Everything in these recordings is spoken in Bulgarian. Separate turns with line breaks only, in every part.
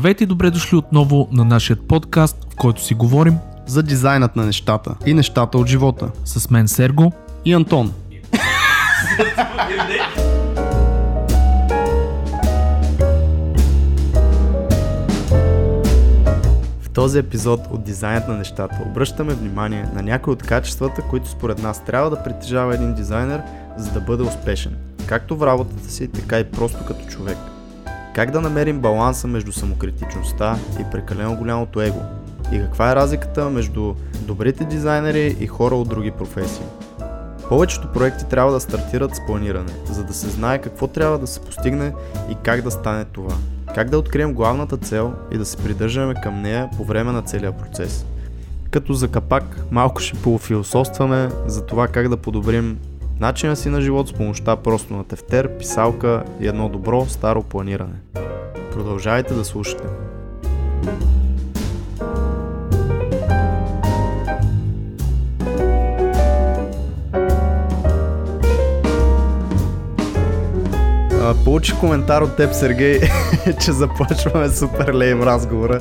Здравейте и добре дошли отново на нашия подкаст, в който си говорим
за дизайнът на нещата и нещата от живота.
с мен Серго.
И Антон. В този епизод от Дизайнът на нещата обръщаме внимание на някои от качествата, които според нас трябва да притежава един дизайнер, за да бъде успешен. Както в работата си, така и просто като човек. Как да намерим баланса между самокритичността и прекалено голямото его? И каква е разликата между добрите дизайнери и хора от други професии? Повечето проекти трябва да стартират с планиране, за да се знае какво трябва да се постигне и как да стане това. Как да открием главната цел и да се придържаме към нея по време на целия процес. Като за капак малко ще пофилософстваме за това как да подобрим начина си на живот с помощта просто на тефтер, писалка и едно добро старо планиране. Продължавайте да слушате. Получих коментар от теб, Сергей, че започваме супер лейм разговора.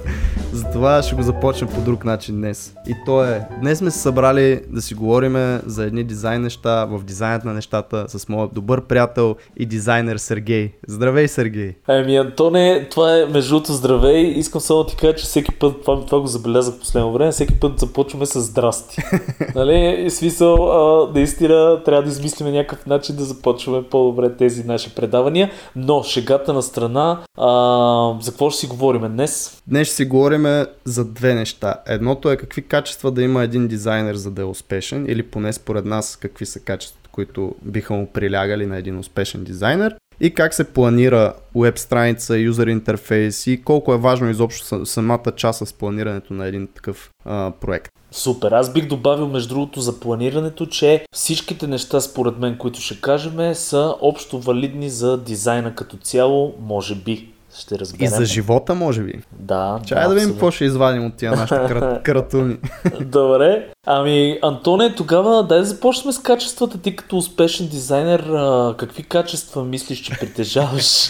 Затова ще го започнем по друг начин днес. И то е, днес сме се събрали да си говорим за едни дизайн неща в дизайнът на нещата с моят добър приятел и дизайнер Сергей. Здравей, Сергей!
Ами, Антоне, това е между другото здравей. Искам само да ти кажа, че всеки път, това, това го забелязах в последно време, всеки път започваме с здрасти. нали? И смисъл, а, наистина трябва да измислиме някакъв начин да започваме по-добре тези наши предавания. Но шегата на страна, а, за какво ще си говорим днес?
Днес ще си говорим за две неща. Едното е какви качества да има един дизайнер за да е успешен, или поне според нас какви са качествата, които биха му прилягали на един успешен дизайнер. И как се планира веб страница, юзер интерфейс и колко е важно изобщо са- самата част с планирането на един такъв а, проект.
Супер. Аз бих добавил, между другото, за планирането, че всичките неща, според мен, които ще кажем, са общо валидни за дизайна като цяло, може би. Ще разберем.
И за живота, може би.
Да.
Чай да, видим какво ще извадим от тия нашите крат, кратуни.
Добре. Ами, Антоне, тогава дай да започнем с качествата. Ти като успешен дизайнер, а, какви качества мислиш, че притежаваш?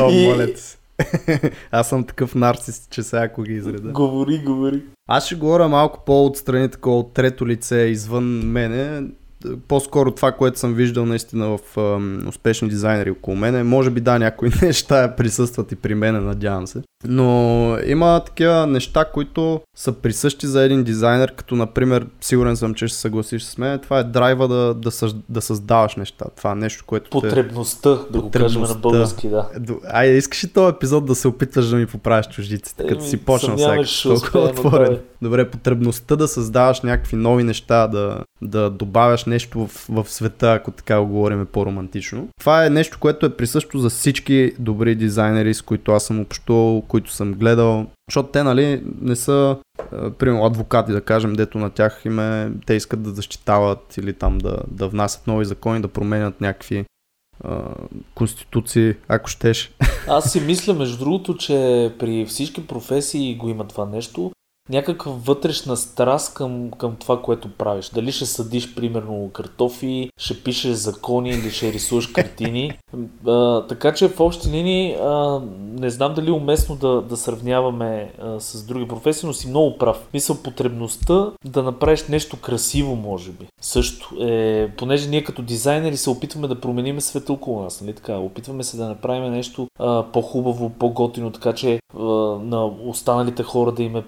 О,
И-
се. Аз съм такъв нарцис, че сега ако ги изреда.
говори, говори.
Аз ще говоря малко по-отстрани, такова от трето лице, извън мене. По-скоро това, което съм виждал наистина в успешни дизайнери около мене. Може би да, някои неща присъстват и при мене, надявам се. Но има такива неща, които са присъщи за един дизайнер, като например, сигурен съм, че ще се съгласиш с мен, това е драйва да, да, съж, да създаваш неща. Това е нещо, което... те-
Потребността, да го кажем на
Потребността.
български, да.
Айде, искаш ли този епизод да се опитваш да ми поправиш чуждиците, като си
съмнявам,
сега, толкова отворен.
давай.
Добре, потребността да създаваш някакви нови неща, да, да добавяш нещо в, в света, ако така го говорим по-романтично. Това е нещо, което е присъщо за всички добри дизайнери, с които аз съм общувал, които съм гледал. Защото те, нали, не са, е, примерно, адвокати, да кажем, дето на тях им е, те искат да защитават или там да, да внасят нови закони, да променят някакви а, конституции, ако щеш.
Аз си мисля, между другото, че при всички професии го има това нещо. Някаква вътрешна страст към, към това, което правиш. Дали ще съдиш, примерно, картофи, ще пишеш закони или ще рисуваш картини. А, така че в общи линии а, не знам дали е уместно да, да сравняваме а, с други професии, но си много прав. Мисля, потребността да направиш нещо красиво, може би. Също е, понеже ние като дизайнери се опитваме да променим света около нас, нали така? Опитваме се да направим нещо а, по-хубаво, по-готино, така че а, на останалите хора да им е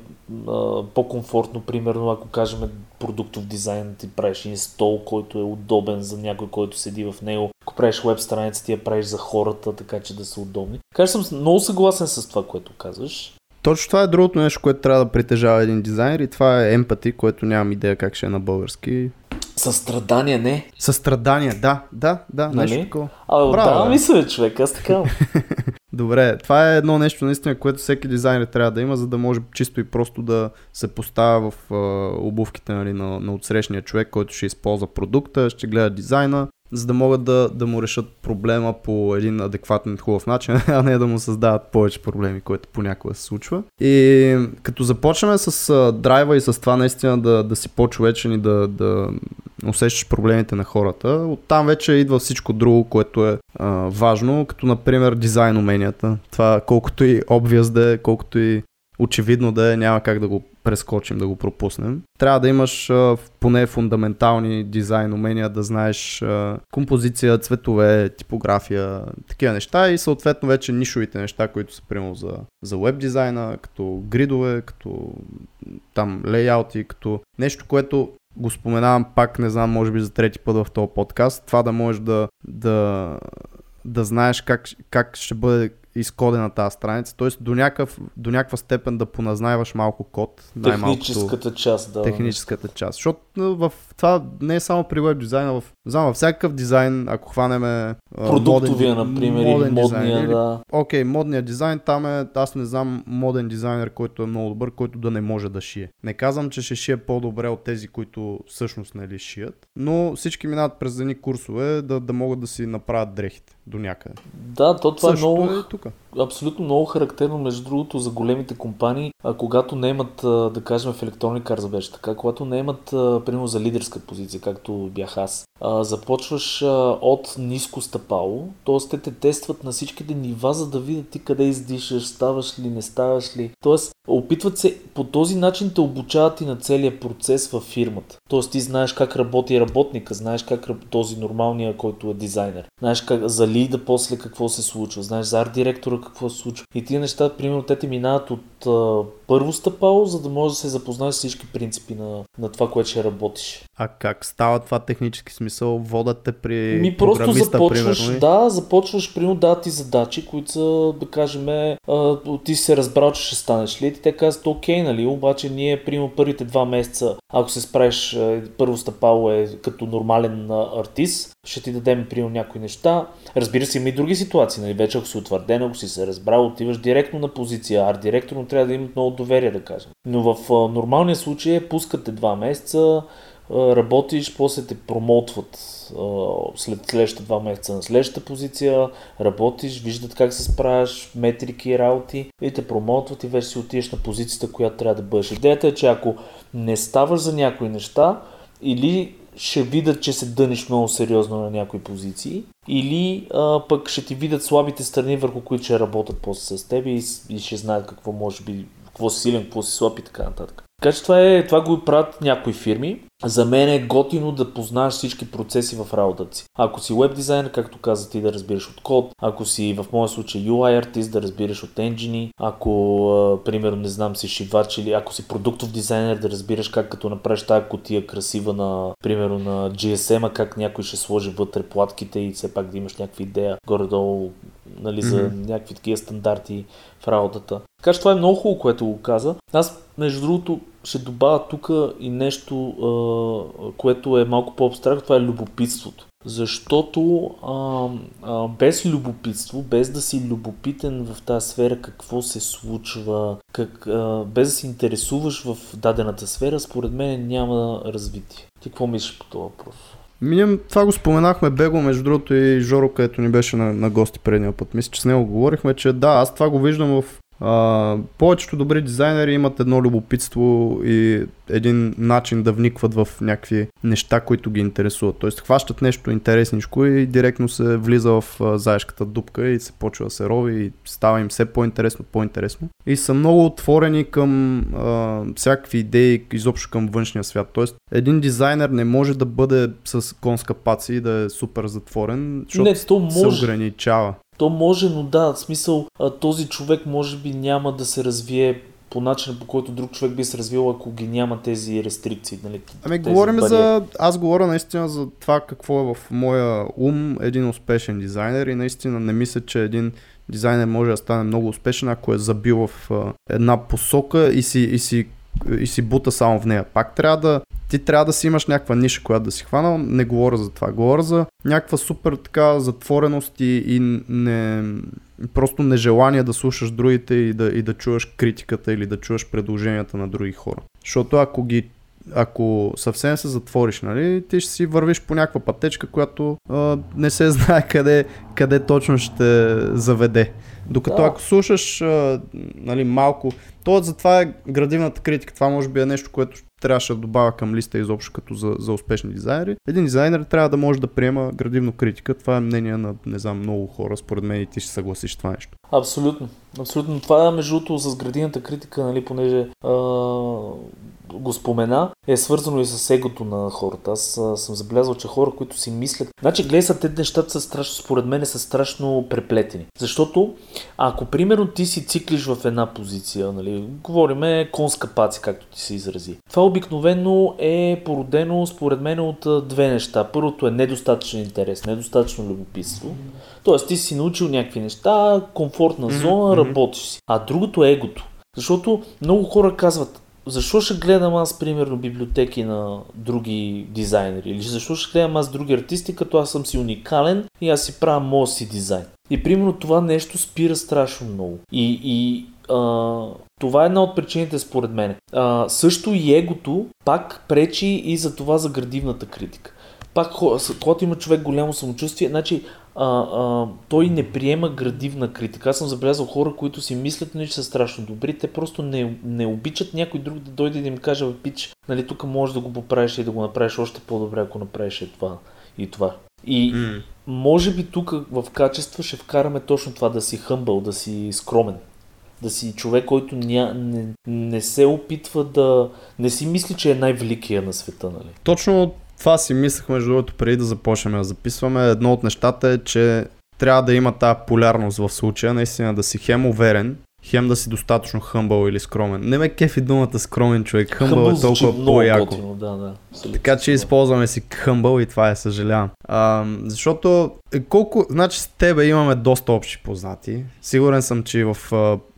по-комфортно, примерно, ако кажем продуктов дизайн, ти правиш един стол, който е удобен за някой, който седи в него. Ако правиш веб страница, ти я правиш за хората, така че да са удобни. Така че съм много съгласен с това, което казваш.
Точно това е другото нещо, което трябва да притежава един дизайнер и това е емпати, което нямам идея как ще е на български.
Състрадание, не.
Състрадание, да, да, да,
Нали?
нещо такова.
А,
Браво,
да, мисля, човек, аз така.
Добре, това е едно нещо наистина, което всеки дизайнер трябва да има, за да може чисто и просто да се поставя в а, обувките нали, на, на отсрещния човек, който ще използва продукта, ще гледа дизайна, за да могат да, да му решат проблема по един адекватен хубав начин, а не да му създават повече проблеми, което понякога се случва. И като започнем с а, драйва и с това наистина да, да си по-човечен и да, да усещаш проблемите на хората. Оттам вече идва всичко друго, което е а, важно, като например дизайн уменията. Това колкото и обвяз да е, колкото и очевидно да е, няма как да го прескочим, да го пропуснем. Трябва да имаш а, поне фундаментални дизайн умения, да знаеш а, композиция, цветове, типография, такива неща и съответно вече нишовите неща, които са примерно за, за веб дизайна, като гридове, като там лейаути, като нещо, което го споменавам пак, не знам, може би за трети път в този подкаст, това да можеш да, да, да знаеш как, как ще бъде изкодена тази страница, т.е. До, някакъв, до някаква степен да поназнайваш малко код.
Техническата част, да.
Техническата част. Защото в това не е само при веб дизайна, в, знам, във всякакъв дизайн, ако хванеме
Продуктовия, моден, например, моден или модния, дизайн, да.
Окей, okay, модният дизайн, там е, аз не знам моден дизайнер, който е много добър, който да не може да шие. Не казвам, че ще шие по-добре от тези, които всъщност не ли шият, но всички минават през едни курсове да, да могат да си направят дрехите до някъде.
Да, то това е е много... Е тук абсолютно много характерно, между другото, за големите компании, а, когато не имат, да кажем, в електронни беше така, когато не имат, примерно, за лидерска позиция, както бях аз, а, започваш а, от ниско стъпало, т.е. те те тестват на всичките нива, за да видят ти къде издишаш, ставаш ли, не ставаш ли. Т.е. опитват се, по този начин те обучават и на целият процес във фирмата. Т.е. ти знаеш как работи работника, знаеш как този нормалния, който е дизайнер. Знаеш как за лида после какво се случва, знаеш за арт директора какво се случва. И тия неща, примерно, те ти минават от а, първо стъпало, за да можеш да се запознаеш с всички принципи на, на това, което ще работиш.
А как става това технически смисъл? Водат те при
Ми просто започваш, примерно, да, започваш, примерно, да ти задачи, които са, да кажем, а, ти се разбрал, че ще станеш ли? Те казват, окей, нали, обаче ние, примерно, първите два месеца, ако се справиш, първо стъпало е като нормален артист, ще ти дадем, примерно, някои неща. Разбира се, има и други ситуации, нали, вече ако си утвърден, ако си се разбрал, отиваш директно на позиция, арт директор, но трябва да имат много доверие, да кажем. Но в нормалния случай е, пускате два месеца, работиш, после те промотват след следващите два месеца на следващата позиция, работиш, виждат как се справяш, метрики, работи и те промотват и вече си отидеш на позицията, която трябва да бъдеш. Идеята е, че ако не ставаш за някои неща, или ще видят, че се дъниш много сериозно на някои позиции, или а, пък ще ти видят слабите страни, върху които ще работят после с теб и, и ще знаят какво може би, какво си силен, какво си слаб и така нататък. Така че това, е, това го правят някои фирми. За мен е готино да познаваш всички процеси в работата си. Ако си веб дизайнер, както каза ти, да разбираш от код, ако си в моя случай UI артист, да разбираш от енджини, ако, примерно, не знам, си шивач или ако си продуктов дизайнер, да разбираш как като направиш тази котия красива на, примерно, на GSM, как някой ще сложи вътре платките и все пак да имаш някаква идея горе-долу нали, за mm-hmm. някакви такива стандарти в работата. Така че това е много хубаво, което го каза. Аз, между другото, ще добавя тук и нещо, което е малко по-абстрактно, това е любопитството. Защото а, а, без любопитство, без да си любопитен в тази сфера какво се случва, как, а, без да се интересуваш в дадената сфера, според мен няма развитие. Ти какво мислиш по този въпрос?
Минем, това го споменахме Бего, между другото и Жоро, където ни беше на, на гости предния път. Мисля, че с него говорихме, че да, аз това го виждам в а, повечето добри дизайнери имат едно любопитство и един начин да вникват в някакви неща, които ги интересуват. Тоест хващат нещо интересничко и директно се влиза в заешката дупка и се почва да се рови и става им все по-интересно, по-интересно. И са много отворени към а, всякакви идеи, изобщо към външния свят. Тоест един дизайнер не може да бъде с конска паци и да е супер затворен, защото не, то може. се ограничава.
То може, но да, в смисъл този човек може би няма да се развие по начина по който друг човек би се развил, ако ги няма тези рестрикции. Нали,
ами говорим бариери. за... Аз говоря наистина за това какво е в моя ум един успешен дизайнер и наистина не мисля, че един дизайнер може да стане много успешен, ако е забил в една посока и си, и си и си бута само в нея. Пак трябва да, ти трябва да си имаш някаква ниша, която да си хванал. Не говоря за това. Говоря за някаква супер така затвореност и, и не, просто нежелание да слушаш другите и да, и да чуваш критиката или да чуваш предложенията на други хора. Защото ако ги ако съвсем се затвориш, нали, ти ще си вървиш по някаква пътечка, която а, не се знае къде, къде точно ще заведе. Докато да. ако слушаш а, нали, малко, то затова е градивната критика. Това може би е нещо, което трябваше да добавя към листа изобщо като за, за успешни дизайнери. Един дизайнер трябва да може да приема градивно критика. Това е мнение на, не знам, много хора. Според мен и ти ще съгласиш това нещо.
Абсолютно. Абсолютно. Това е между другото с градината критика, нали, понеже а, го спомена, е свързано и с егото на хората. Аз съм забелязал, че хора, които си мислят... Значи, гледай са, те нещата са страшно, според мен са страшно преплетени. Защото, ако примерно ти си циклиш в една позиция, нали, говориме конска паци, както ти се изрази. Това обикновено е породено, според мен, от две неща. Първото е недостатъчен интерес, недостатъчно любопитство. Тоест, ти си научил някакви неща, комфортна зона, mm-hmm. работиш си. А другото е егото. Защото много хора казват, защо ще гледам аз, примерно, библиотеки на други дизайнери? Или защо ще гледам аз други артисти, като аз съм си уникален и аз си правя моят си дизайн? И примерно това нещо спира страшно много. И, и а, това е една от причините според мен. А, също и егото пак пречи и за това за градивната критика. Пак, когато има човек голямо самочувствие, значи а, а, той не приема градивна критика. Аз съм забелязал хора, които си мислят, нали, че са страшно добри. Те просто не, не обичат някой друг да дойде да им каже, пич, нали, тук можеш да го поправиш и да го направиш още по-добре, ако направиш е това и това. И mm. може би тук в качество ще вкараме точно това да си хъмбъл, да си скромен. Да си човек, който ня, не, не се опитва да... Не си мисли, че е най-великия на света, нали?
Точно това си мислех между другото преди да започнем да записваме. Едно от нещата е, че трябва да има тази полярност в случая, наистина да си хем уверен, хем да си достатъчно хъмбъл или скромен. Не ме кефи думата скромен човек, хъмбъл е толкова по-яко.
Да, да,
така че използваме си хъмбъл и това е съжалявам. А, защото е, колко, значи с тебе имаме доста общи познати. Сигурен съм, че в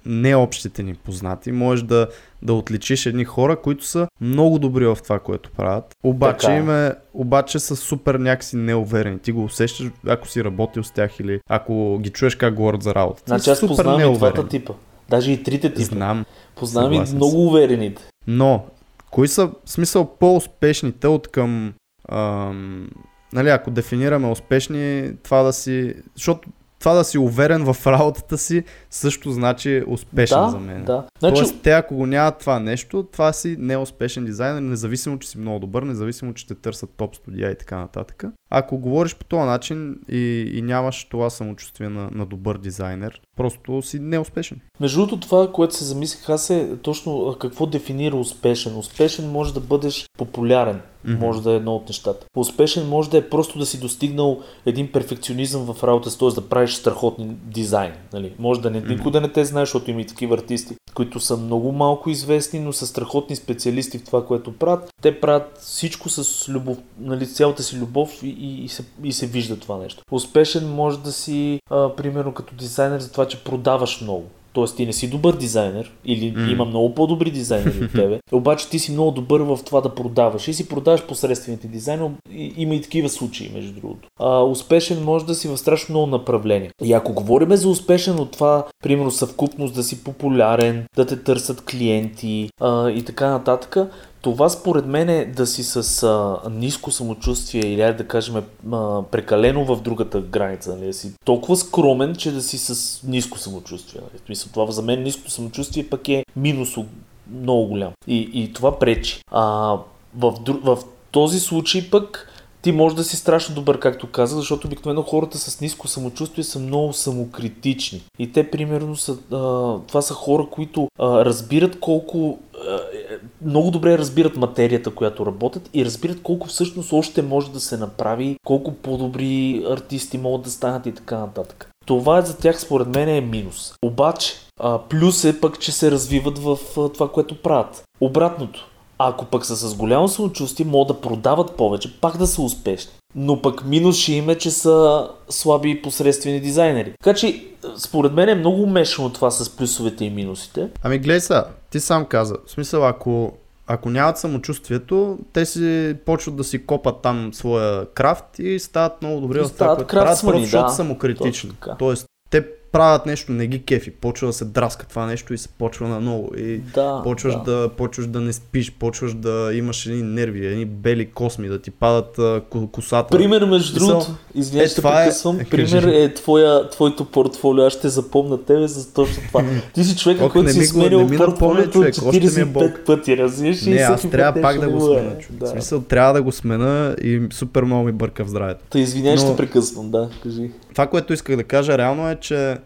необщите ни познати можеш да да отличиш едни хора, които са много добри в това, което правят. Обаче, така. Е. им е, обаче са супер някакси неуверени. Ти го усещаш, ако си работил с тях или ако ги чуеш как говорят за работа.
Значи аз познавам и двата типа. Даже и трите типа.
Знам.
Познавам и много уверените.
Но, кои са, в смисъл, по-успешните от към... Ам, нали, ако дефинираме успешни, това да си... Защото това да си уверен в работата си също значи успешен
да,
за мен.
Да.
Значи... Тоест, те ако го нямат това нещо, това си неуспешен дизайнер, независимо, че си много добър, независимо, че те търсят топ студия и така нататък. Ако говориш по този начин и, и нямаш това самочувствие на, на добър дизайнер, просто си неуспешен.
Между другото, това, което се замислих аз е точно какво дефинира успешен. Успешен може да бъдеш популярен, mm-hmm. може да е едно от нещата. Успешен може да е просто да си достигнал един перфекционизъм в работа, т.е. да правиш страхотни дизайн. Нали? Може да не, mm-hmm. никой да не те знае, защото има и такива артисти, които са много малко известни, но са страхотни специалисти в това, което правят. Те правят всичко с любов, нали, цялата си любов и, и, и, се, и се вижда това нещо. Успешен може да си, а, примерно като дизайнер, за това, че продаваш много. Тоест ти не си добър дизайнер или mm. има много по-добри дизайнери от тебе, обаче ти си много добър в това да продаваш и си продаваш посредствените дизайни. Има и такива случаи, между другото. А, успешен може да си в страшно много направления. И ако говорим за успешен от това, примерно съвкупност да си популярен, да те търсят клиенти а, и така нататък, това според мен е да си с а, ниско самочувствие или да кажем а, прекалено в другата граница. Нали? Да си толкова скромен, че да си с ниско самочувствие. Нали? Смисъл, това за мен ниско самочувствие пък е минус много голям. И, и това пречи. А, в, в този случай пък ти може да си страшно добър, както каза, защото обикновено хората с ниско самочувствие са много самокритични. И те, примерно, са, а, това са хора, които а, разбират колко много добре разбират материята, която работят и разбират колко всъщност още може да се направи, колко по-добри артисти могат да станат и така нататък. Това е за тях според мен е минус. Обаче, а, плюс е пък, че се развиват в а, това, което правят. Обратното. Ако пък са с голямо самочувствие, могат да продават повече, пак да са успешни. Но пък минус ще има, че са слаби и посредствени дизайнери. Така че, според мен е много умешано това с плюсовете и минусите.
Ами гледай са, ти сам каза. В смисъл, ако, ако нямат самочувствието, те си почват да си копат там своя крафт и стават много добри в това, което правят, просто защото да, самокритични. Тоест, те правят нещо, не ги кефи, почва да се драска това нещо и се почва наново. И
Да,
почваш
да.
да. почваш да не спиш, почваш да имаш едни нерви, едни бели косми, да ти падат косата.
Пример, между другото, извинявай,
е,
ще
е-
прекъсвам.
е,
Пример
кажи.
е твоя, твоето портфолио. Аз ще запомня тебе за точно това. Ти си човека,
Ох,
който си сменил портфолиото
човек, още ми е
45
болка.
пъти, разбираш?
Не, аз трябва пак да го
ново е.
смена. човек.
Да.
В смисъл, трябва да го смена и супер много ми бърка в здравето.
Та извинявай, ще прекъсвам, да, кажи.
Това, което исках да кажа реално е, че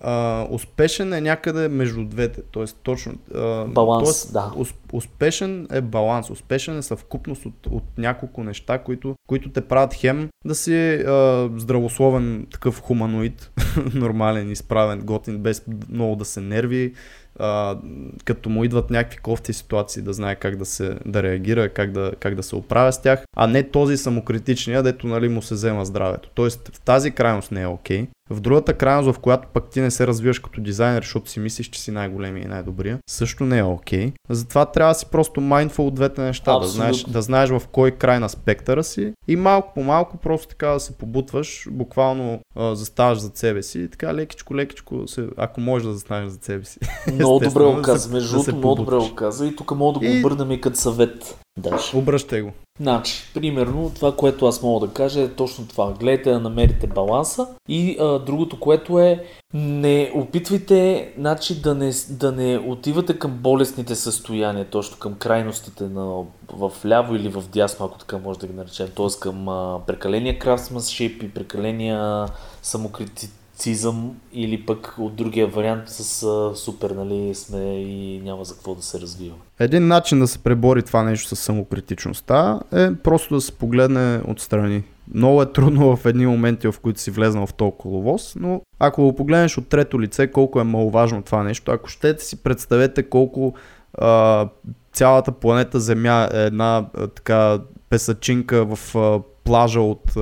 а, успешен е някъде между двете. Тоест, точно. А,
Баланс,
тоест,
да.
ус, успешен е баланс. Успешен е съвкупност от, от няколко неща, които, които те правят хем да си а, здравословен такъв хуманоид, нормален, изправен, готин, без много да се нерви. А, като му идват някакви кофти ситуации, да знае как да се да реагира, как да, как да се оправя с тях, а не този самокритичния, дето нали, му се взема здравето. Тоест в тази крайност не е окей. В другата крайност, в която пък ти не се развиваш като дизайнер, защото си мислиш, че си най-големия и най-добрия, също не е окей. Затова трябва да си просто mindful от двете неща, да знаеш, да знаеш в кой край на спектъра си и малко по малко просто така да се побутваш, буквално а, заставаш зад себе си и така лекичко, лекичко, се, ако можеш да застанеш зад себе си.
Много добре го каза. Между
да
другото, много добре го каза. И тук мога да го обърнем и като съвет. Даш.
Обръщай го.
Значи, примерно, това, което аз мога да кажа е точно това. Гледайте да намерите баланса. И а, другото, което е, не опитвайте значи, да, не, да не отивате към болестните състояния, точно към крайностите на, в ляво или в дясно, ако така може да ги наречем. Т.е. към а, прекаления крафтсманшип и прекаления самокритицизъм или пък от другия вариант с а, супер, нали, сме и няма за какво да се развива.
Един начин да се пребори това нещо с самокритичността е просто да се погледне отстрани. Много е трудно в едни моменти, в които си влезнал в толкова коловоз, но ако го погледнеш от трето лице, колко е маловажно това нещо, ако щете си представете колко а, цялата планета Земя е една а, така песачинка в а, плажа от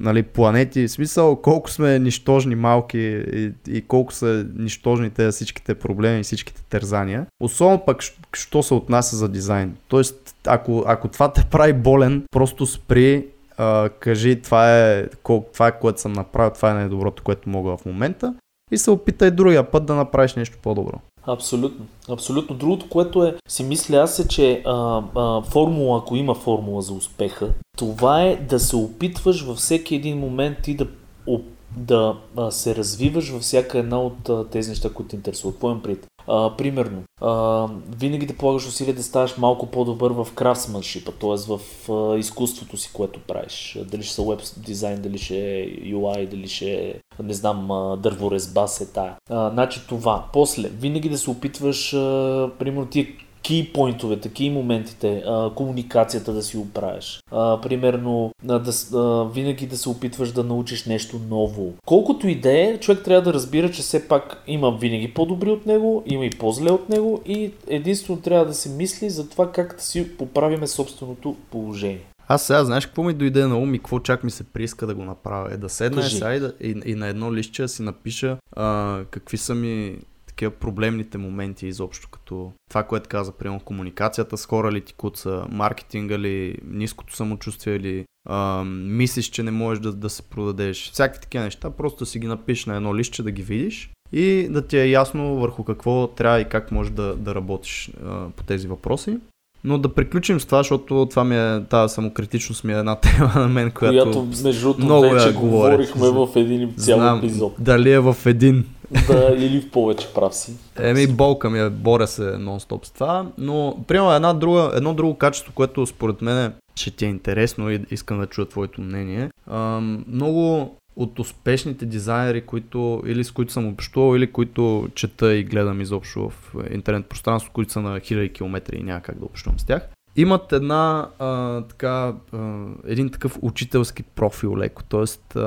нали, планети. В смисъл колко сме нищожни малки и, и колко са нищожни те всичките проблеми и всичките тързания. Особено пък, що се отнася за дизайн. Тоест, ако, ако това те прави болен, просто спри, а, кажи това е, кол, това е което съм направил, това е най-доброто, което мога в момента и се опитай другия път да направиш нещо по-добро.
Абсолютно. Абсолютно. Другото, което е, си мисля аз е, че а, а, формула, ако има формула за успеха, това е да се опитваш във всеки един момент ти да, оп- да се развиваш във всяка една от тези неща, които те интересуват. Какво имам пред? А, примерно, а, винаги да полагаш усилия да ставаш малко по-добър в крафтсманшипа, т.е. в а, изкуството си, което правиш. Дали ще са веб дизайн, дали ще е UI, дали ще е, не знам, дърворезба се тая. А, значи това. После, винаги да се опитваш, а, примерно, тия ки поинтовете, ки моментите, а, комуникацията да си оправиш. А, примерно, а, да, а, винаги да се опитваш да научиш нещо ново. Колкото и да е, човек трябва да разбира, че все пак има винаги по-добри от него, има и по-зле от него и единствено трябва да се мисли за това как да си поправиме собственото положение.
Аз сега знаеш какво ми дойде на ум и какво чак ми се прииска да го направя? Е да седна сега и, да, и, и на едно листче да си напиша а, какви са ми такива проблемните моменти изобщо, като това, което каза, примерно комуникацията с хора ли ти куца, маркетинга ли, ниското самочувствие ли, а, мислиш, че не можеш да, да се продадеш, всякакви такива неща, просто си ги напишеш на едно листче да ги видиш и да ти е ясно върху какво трябва и как можеш да, да работиш а, по тези въпроси. Но да приключим с това, защото това ми е, тази самокритичност ми е една тема на мен, която,
Която, между другото,
много
вече говорихме в един цял
знам
епизод.
дали е в един.
Да, или в повече прав си.
Еми, болка ми е, боря се нон-стоп с това, но примерно една друга, едно друго качество, което според мен ще ти е интересно и искам да чуя твоето мнение. Ам, много от успешните дизайнери, които, или с които съм общувал, или които чета и гледам изобщо в интернет пространство, които са на хиляди километри и няма как да общувам с тях, имат една, а, така, а, един такъв учителски профил леко, т.е.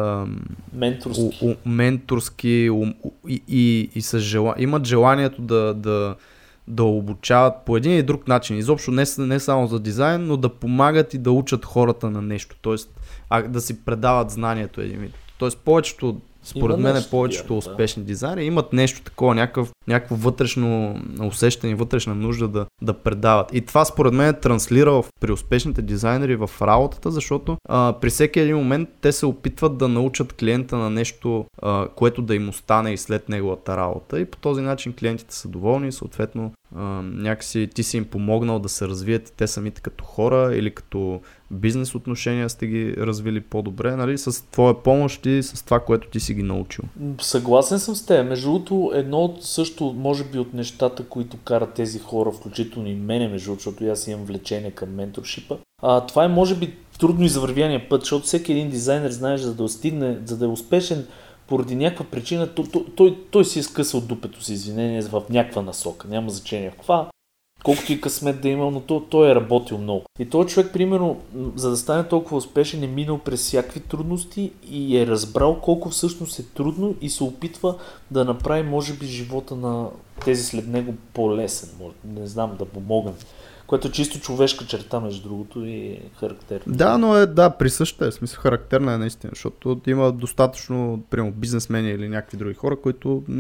Менторски.
у, у, менторски у, у, и, и, и с жела, имат желанието да, да, да обучават по един или друг начин. Изобщо не, не само за дизайн, но да помагат и да учат хората на нещо. А, да си предават знанието един вид. Тоест, повечето Според мен
нещо,
повечето
да.
успешни дизайнери имат нещо такова, някакъв, някакво вътрешно усещане, вътрешна нужда да, да предават. И това според мен е транслира в, при успешните дизайнери в работата, защото а, при всеки един момент те се опитват да научат клиента на нещо, а, което да им остане и след неговата работа. И по този начин клиентите са доволни и съответно а, някакси ти си им помогнал да се развият те самите като хора или като бизнес отношения сте ги развили по-добре, нали, с твоя помощ и с това, което ти си ги научил.
Съгласен съм с теб. Между другото, едно от също, може би от нещата, които карат тези хора, включително и мене, между защото аз имам влечение към менторшипа, а, това е може би трудно извървяния път, защото всеки един дизайнер, знаеш, за да достигне, за да е успешен, поради някаква причина, той, той, той, си е скъсал дупето си, извинение, в някаква насока. Няма значение каква. Колкото и късмет да е имал, но той, той е работил много. И този човек, примерно, за да стане толкова успешен, е минал през всякакви трудности и е разбрал колко всъщност е трудно и се опитва да направи, може би, живота на тези след него по-лесен. Не знам, да помогне. Което е чисто човешка черта, между другото, и характерно.
Да, но е, да, присъща е, смисъл характерна е наистина, защото има достатъчно, примерно, бизнесмени или някакви други хора, които м-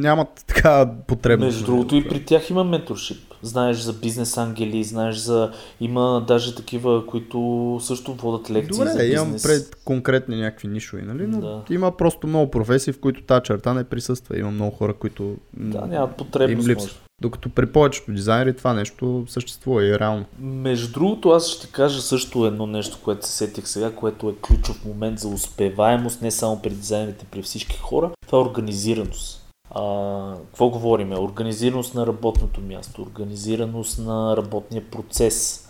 нямат така потребност.
Между другото и при тях има менторшип. Знаеш за бизнес ангели, знаеш за... Има даже такива, които също водят лекции за
Добре,
бизнес.
имам пред конкретни някакви нишови, нали? Но
Да.
има просто много професии, в които тази черта не присъства. Има много хора, които
Да, нямат потребност.
им липсва. Докато при повечето дизайнери това нещо съществува и е реално.
Между другото, аз ще кажа също едно нещо, което се сетих сега, което е ключов момент за успеваемост, не само при дизайнерите, при всички хора. Това е организираност. А, какво говорим? Организираност на работното място, организираност на работния процес,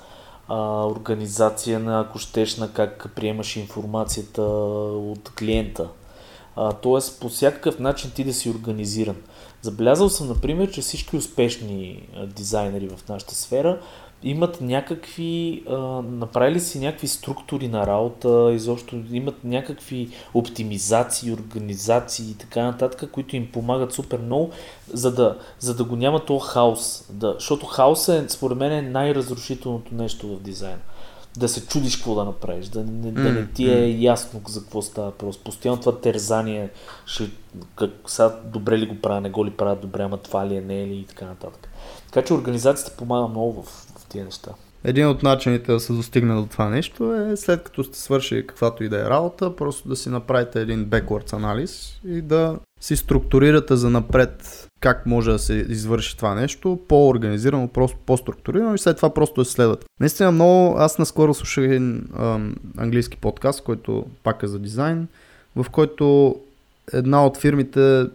а, организация на, ако щеш, на как приемаш информацията от клиента. А, тоест, по всякакъв начин ти да си организиран. Забелязал съм, например, че всички успешни дизайнери в нашата сфера имат някакви, направили си някакви структури на работа, изобщо имат някакви оптимизации, организации и така нататък, които им помагат супер много, за да, за да го няма то хаос. Да, защото хаоса е, според мен, е най-разрушителното нещо в дизайна. Да се чудиш какво да направиш, да не, да не ти е ясно за какво става просто. Постоянно това терзание, ще, как, сега добре ли го правя, не го ли правя добре, ама това ли е, не е ли и така нататък. Така че организацията помага много в, в тия неща.
Един от начините да се достигне до това нещо е след като сте свършили каквато и да е работа, просто да си направите един backwards анализ и да си структурирате за напред как може да се извърши това нещо, по-организирано, просто по-структурирано и след това просто да се следват. Наистина много, аз наскоро слушах един английски подкаст, който пак е за дизайн, в който една от фирмите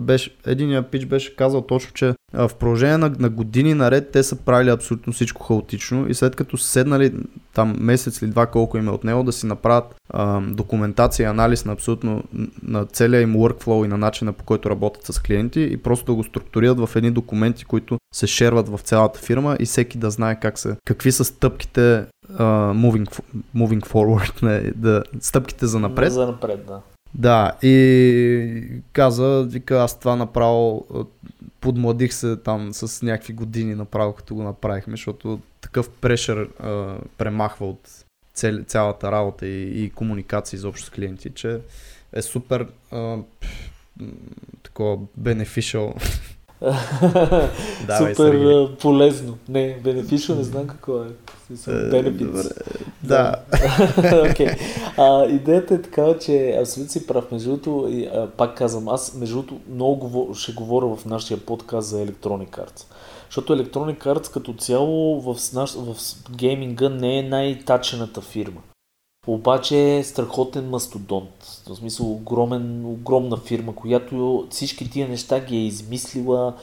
беше, единия пич беше казал точно, че в продължение на, на години наред те са правили абсолютно всичко хаотично и след като седнали там месец или два колко им е от него да си направят а, документация и анализ на абсолютно на целия им workflow и на начина по който работят с клиенти и просто да го структурират в едни документи, които се шерват в цялата фирма и всеки да знае как са, какви са стъпките uh, moving, moving forward, не, да, стъпките за напред.
За напред, да.
Да, и каза, вика, аз това направо подмладих се там с някакви години направо, като го направихме, защото такъв прешър а, премахва от цел, цялата работа и, и комуникация изобщо с клиенти, че е супер а, пф, такова beneficial. Давай,
Супер
Сергей.
полезно. Не, бенефишъл не знам какво е.
Е,
Benefits.
Да.
okay. а, идеята е такава, че абсолютно си прав. Между другото, пак казвам, аз между другото много ще говоря в нашия подкаст за Electronic Arts. Защото Electronic Arts като цяло в, наш, в гейминга не е най-тачената фирма. Обаче е страхотен мастодонт. В смисъл огромен, огромна фирма, която всички тия неща ги е измислила,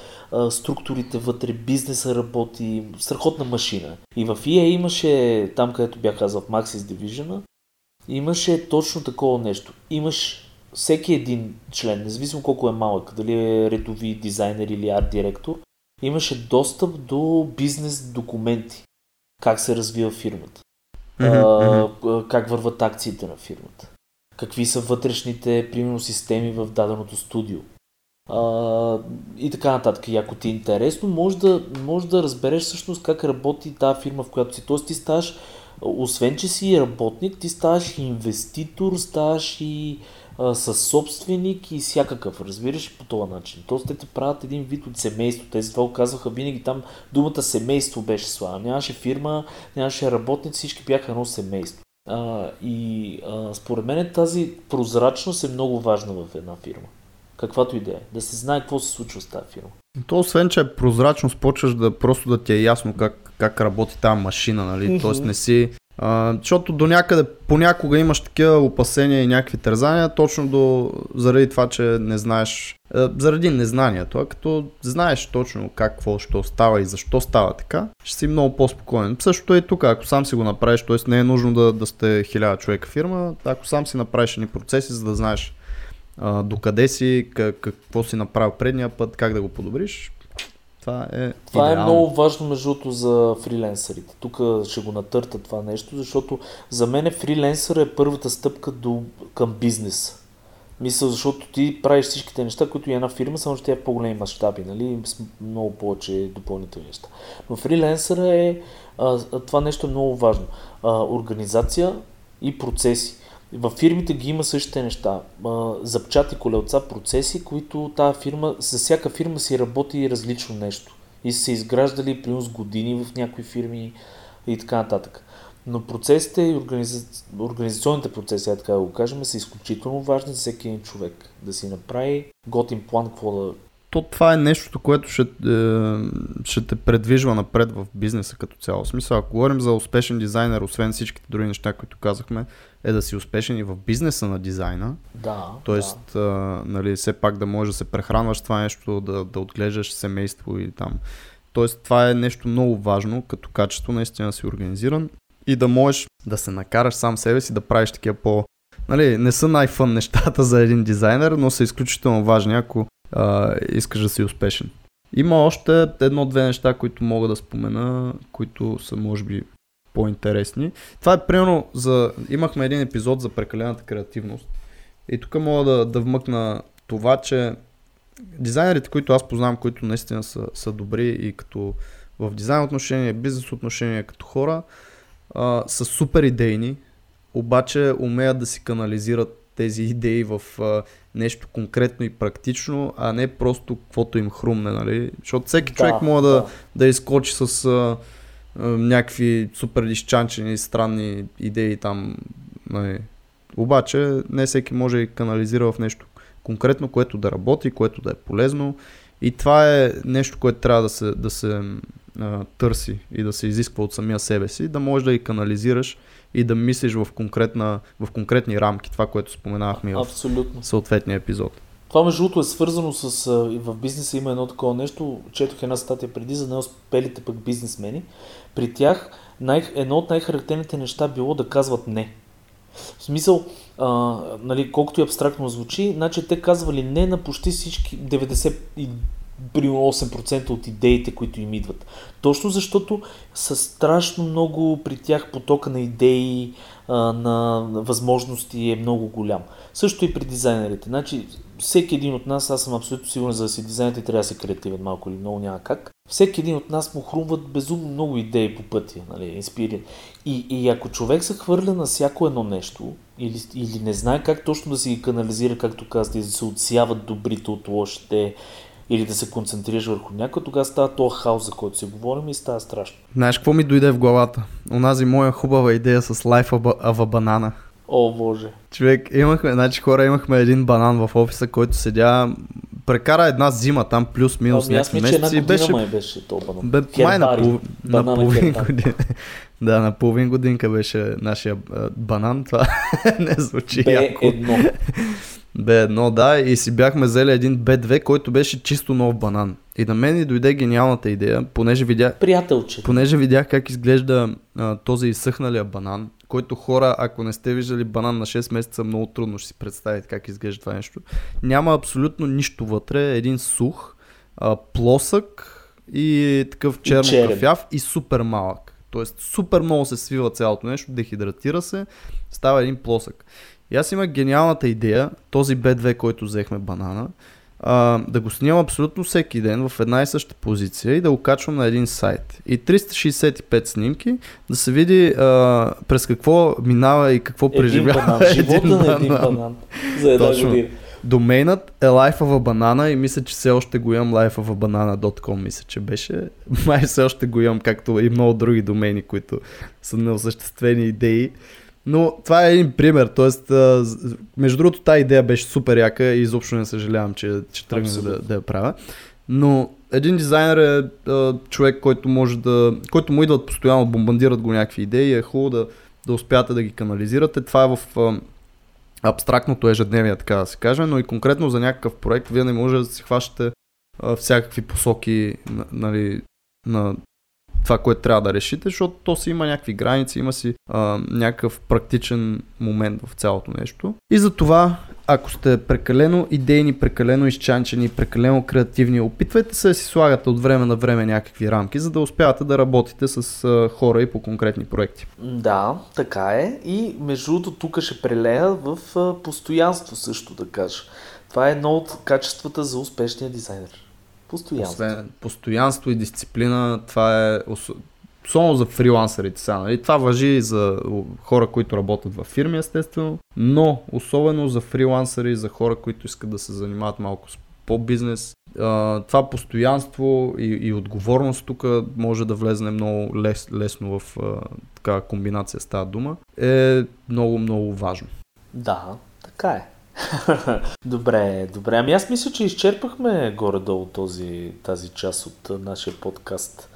структурите вътре, бизнеса работи, страхотна машина. И в EA имаше, там където бях казал, в Maxis Division, имаше точно такова нещо. Имаш всеки един член, независимо колко е малък, дали е редови дизайнер или арт директор, имаше достъп до бизнес документи. Как се развива фирмата А, как върват акциите на фирмата, какви са вътрешните, примерно, системи в даденото студио. А, и така нататък. И ако ти е интересно, може да, може да разбереш всъщност как работи тази фирма, в която си. Тоест ти ставаш, освен че си работник, ти ставаш и инвеститор, ставаш и а, с собственик и всякакъв, разбираш по този начин. Тоест те те правят един вид от семейство. Тези това казваха винаги там думата семейство беше слава. Нямаше фирма, нямаше работници, всички бяха едно семейство. А, и а, според мен тази прозрачност е много важна в една фирма. Каквато идея. Да се знае какво се случва с тази фирма.
То освен, че е прозрачност, почваш да просто да ти е ясно как, как работи тази машина, нали? Mm-hmm. Тоест не си защото до някъде понякога имаш такива опасения и някакви тързания, точно до, заради това, че не знаеш, а, заради незнанието, а като знаеш точно как, какво, що става и защо става така, ще си много по-спокоен. Същото е тук, ако сам си го направиш, т.е. не е нужно да, да сте хиляда човека фирма, ако сам си направиш ни процеси, за да знаеш докъде си, как, какво си направил предния път, как да го подобриш, това е.
Това е много важно, между другото, за фриленсърите. Тук ще го натърта това нещо, защото за мен фриленсър е първата стъпка до, към бизнес. Мисля, защото ти правиш всичките неща, които и една фирма, само че тя е по-големи мащаби, нали? Много повече допълнителни неща. Но фриленсъра е, а, това нещо е много важно. А, организация и процеси. В фирмите ги има същите неща. Запчати колелца, процеси, които тази фирма, за всяка фирма си работи различно нещо. И са се изграждали примерно с години в някои фирми и така нататък. Но процесите и организа... организационните процеси, така да го кажем, са изключително важни за всеки един човек. Да си направи готин план, какво да,
то това е нещо, което ще, е, ще те предвижва напред в бизнеса като цяло. В смисъл, ако говорим за успешен дизайнер, освен всичките други неща, които казахме, е да си успешен и в бизнеса на дизайна.
Да.
Тоест, да. А, нали, все пак да можеш да се прехранваш това нещо, да, да отглеждаш семейство и там. Тоест, това е нещо много важно, като качество наистина си организиран и да можеш да се накараш сам себе си да правиш такива по... Нали, не са най-фън нещата за един дизайнер, но са изключително важни, ако а, искаш да си успешен. Има още едно-две неща, които мога да спомена, които са може би по-интересни. Това е примерно за... Имахме един епизод за прекалената креативност. И тук мога да, да вмъкна това, че дизайнерите, които аз познавам, които наистина са, са добри и като в дизайн отношение, бизнес отношение, като хора, а, са супер идейни, обаче умеят да си канализират тези идеи в а, нещо конкретно и практично, а не просто каквото им хрумне, нали? Защото всеки да, човек може да, да. да изкочи с а, а, някакви супер изчанчени, странни идеи там, нали? Обаче не всеки може да канализира в нещо конкретно, което да работи, което да е полезно. И това е нещо, което трябва да се, да се а, търси и да се изисква от самия себе си, да можеш да ги канализираш и да мислиш в, конкретна, в конкретни рамки, това, което споменавахме в съответния епизод.
Това между другото е свързано с... В бизнеса има едно такова нещо, четох една статия преди за неуспелите пък бизнесмени. При тях най, едно от най-характерните неща било да казват не. В смисъл, а, нали, колкото и абстрактно звучи, значи те казвали не на почти всички 90 примерно 8% от идеите, които им идват. Точно защото са страшно много при тях потока на идеи, на възможности е много голям. Също и при дизайнерите. Значи, всеки един от нас, аз съм абсолютно сигурен, за да си дизайнер, трябва да се креативен малко или много няма как. Всеки един от нас му хрумват безумно много идеи по пътя, нали, инспириран. И, и ако човек се хвърля на всяко едно нещо, или, или не знае как точно да си ги канализира, както казвате, да се отсяват добрите от лошите, или да се концентрираш върху някой, тогава става този хаос, за който си говорим и става страшно.
Знаеш какво ми дойде в главата? Онази моя хубава идея с Life of a Banana.
О, боже.
Човек, имахме, значи хора, имахме един банан в офиса, който седя, прекара една зима там, плюс-минус ами,
някакви месеци. беше, май беше то банан. Бе,
май на, пол, на половин година. да, на половин годинка беше нашия банан. Това не звучи
Бе яко. едно.
B1, да, и си бяхме взели един B2, който беше чисто нов банан. И на мен и дойде гениалната идея, понеже видях,
Приятелче.
понеже видях как изглежда а, този изсъхналия банан, който хора, ако не сте виждали банан на 6 месеца, много трудно ще си представите как изглежда това нещо. Няма абсолютно нищо вътре, един сух, а, плосък и такъв черно кафяв и супер малък. Тоест супер много се свива цялото нещо, дехидратира се, става един плосък. И аз имах гениалната идея, този B2, който взехме банана, а, да го снимам абсолютно всеки ден в една и съща позиция и да го качвам на един сайт. И 365 снимки да се види а, през какво минава и какво
един
преживява.
банан. Живота на един
банан.
банан. За една
Точно.
година.
Домейнът е a Banana и мисля, че все още го имам lifeofabanana.com мисля, че беше. Май все още го имам, както и много други домейни, които са неосъществени идеи. Но това е един пример, т.е. между другото тази идея беше супер яка и изобщо не съжалявам, че, че тръгнах да, да я правя. Но един дизайнер е а, човек, който може да, който му идват постоянно, бомбандират го някакви идеи, е хубаво да, да успяте да ги канализирате. Това е в а, абстрактното ежедневие, така да се каже, но и конкретно за някакъв проект вие не може да си хващате а, всякакви посоки на- нали, на това, което трябва да решите, защото то си има някакви граници, има си а, някакъв практичен момент в цялото нещо. И за това, ако сте прекалено идейни, прекалено изчанчени, прекалено креативни, опитвайте се да си слагате от време на време някакви рамки, за да успявате да работите с хора и по конкретни проекти.
Да, така е. И между другото тук ще прелея в постоянство също да кажа. Това е едно от качествата за успешния дизайнер. Постоянство.
Освен постоянство и дисциплина, това е ос- особено за фрилансерите сега. Нали? Това въжи и за хора, които работят във фирми, естествено, но особено за фрилансери, за хора, които искат да се занимават малко с по-бизнес. Това постоянство и, и отговорност тук може да влезне много лес, лесно в така комбинация с тази дума. Е много, много важно.
Да, така е. добре, добре. Ами аз мисля, че изчерпахме горе-долу този, тази част от нашия подкаст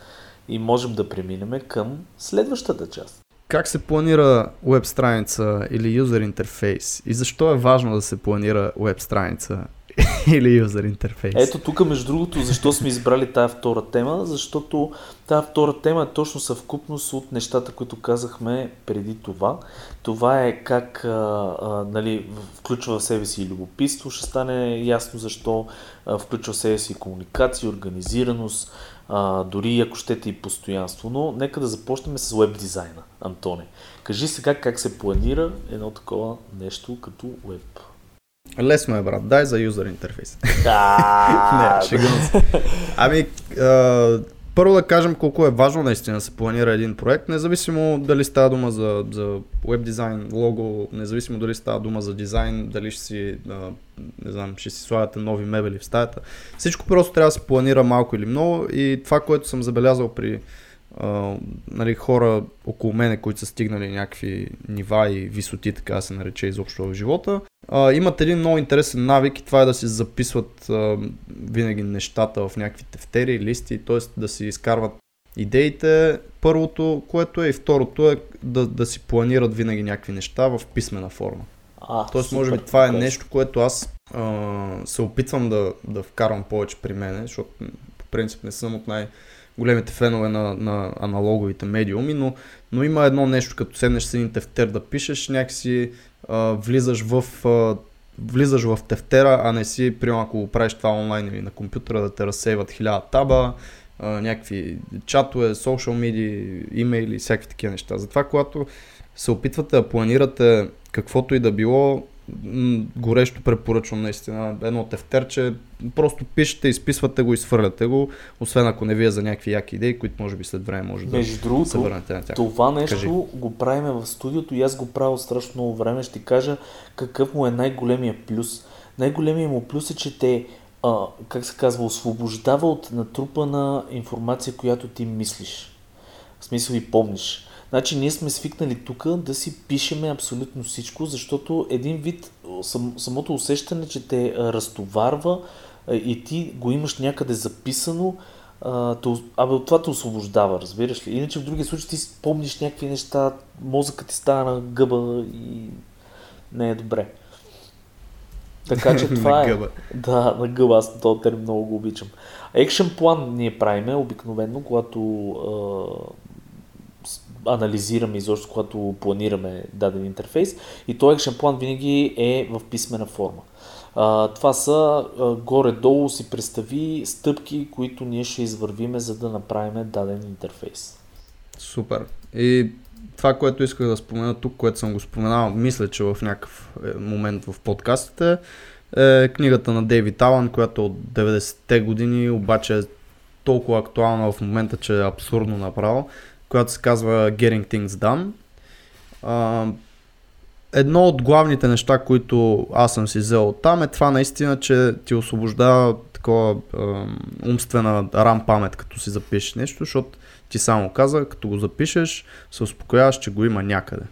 и можем да преминем към следващата част.
Как се планира веб страница или юзер интерфейс? И защо е важно да се планира веб страница или юзер интерфейс?
Ето тук, между другото, защо сме избрали тази втора тема, защото тази втора тема е точно съвкупност от нещата, които казахме преди това. Това е как а, а, нали, включва в себе си и любопитство, ще стане ясно защо, а, включва в себе си комуникация, организираност, а, дори ако щете и постоянство. Но нека да започнем с веб дизайна, Антоне. Кажи сега как се планира едно такова нещо като веб.
Лесно е, брат. Дай за юзер интерфейс.
Да,
Не, шегувам се. Ами, а, първо да кажем колко е важно наистина да се планира един проект, независимо дали става дума за, за веб дизайн, лого, независимо дали става дума за дизайн, дали ще си, а, не знам, ще си слагате нови мебели в стаята. Всичко просто трябва да се планира малко или много и това, което съм забелязал при а, нали, хора около мене, които са стигнали някакви нива и висоти, така се нарече изобщо в живота, а, имат един много интересен навик и това е да си записват а, винаги нещата в някакви тефтери, листи, т.е. да си изкарват идеите, първото, което е и второто е да, да си планират винаги някакви неща в писмена форма.
А,
Тоест,
супер,
може би това е нещо, което аз а, се опитвам да, да вкарвам повече при мене, защото по принцип не съм от най-големите фенове на, на аналоговите медиуми, но, но има едно нещо, като седнеш с един тефтер да пишеш, някакси а, влизаш в а, влизаш в тефтера, а не си, примерно ако правиш това онлайн или на компютъра, да те разсейват хиляда таба, а, някакви чатове, social медии, имейли, всякакви такива неща. Затова, когато се опитвате да планирате каквото и да било, горещо препоръчвам наистина едно тефтерче, просто пишете, изписвате го и свърляте го, освен ако не вие за някакви яки идеи, които може би след време може да
Между
се
другото,
върнете на тях.
това нещо
Кажи.
го правим в студиото и аз го правя страшно много време. Ще ти кажа какъв му е най-големия плюс. Най-големия му плюс е, че те, а, как се казва, освобождава от натрупана информация, която ти мислиш. В смисъл и помниш. Значи ние сме свикнали тук да си пишеме абсолютно всичко, защото един вид сам, самото усещане, че те а, разтоварва а, и ти го имаш някъде записано, а, те, ос- абе от това те освобождава, разбираш ли? Иначе в другия случай ти си помниш някакви неща, мозъкът ти става на гъба и не е добре. Така че това е. Да, на гъба, аз този термин много го обичам. Екшен план ние правиме обикновено, когато анализираме изобщо, когато планираме даден интерфейс и този екшен план винаги е в писмена форма. А, това са а, горе-долу си представи стъпки, които ние ще извървиме, за да направим даден интерфейс.
Супер. И това, което исках да спомена тук, което съм го споменал, мисля, че в някакъв е, момент в подкастите, е книгата на Дейвид Алън, която е от 90-те години, обаче е толкова актуална в момента, че е абсурдно направо, която се казва Getting Things Done. А, едно от главните неща, които аз съм си взел от там е това наистина, че ти освобождава такова е, умствена рам памет, като си запишеш нещо, защото ти само каза, като го запишеш, се успокояваш, че го има някъде.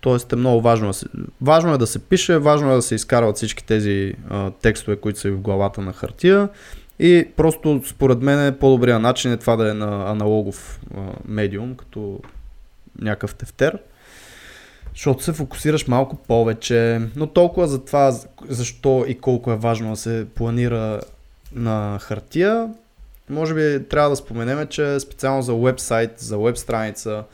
Тоест е много важно да се, важно е да се пише, важно е да се изкарват всички тези а, текстове, които са в главата на хартия и просто според мен е по-добрия начин е това да е на аналогов медиум, като някакъв тефтер, защото се фокусираш малко повече, но толкова за това защо и колко е важно да се планира на хартия, може би трябва да споменем, че специално за вебсайт, за веб страница,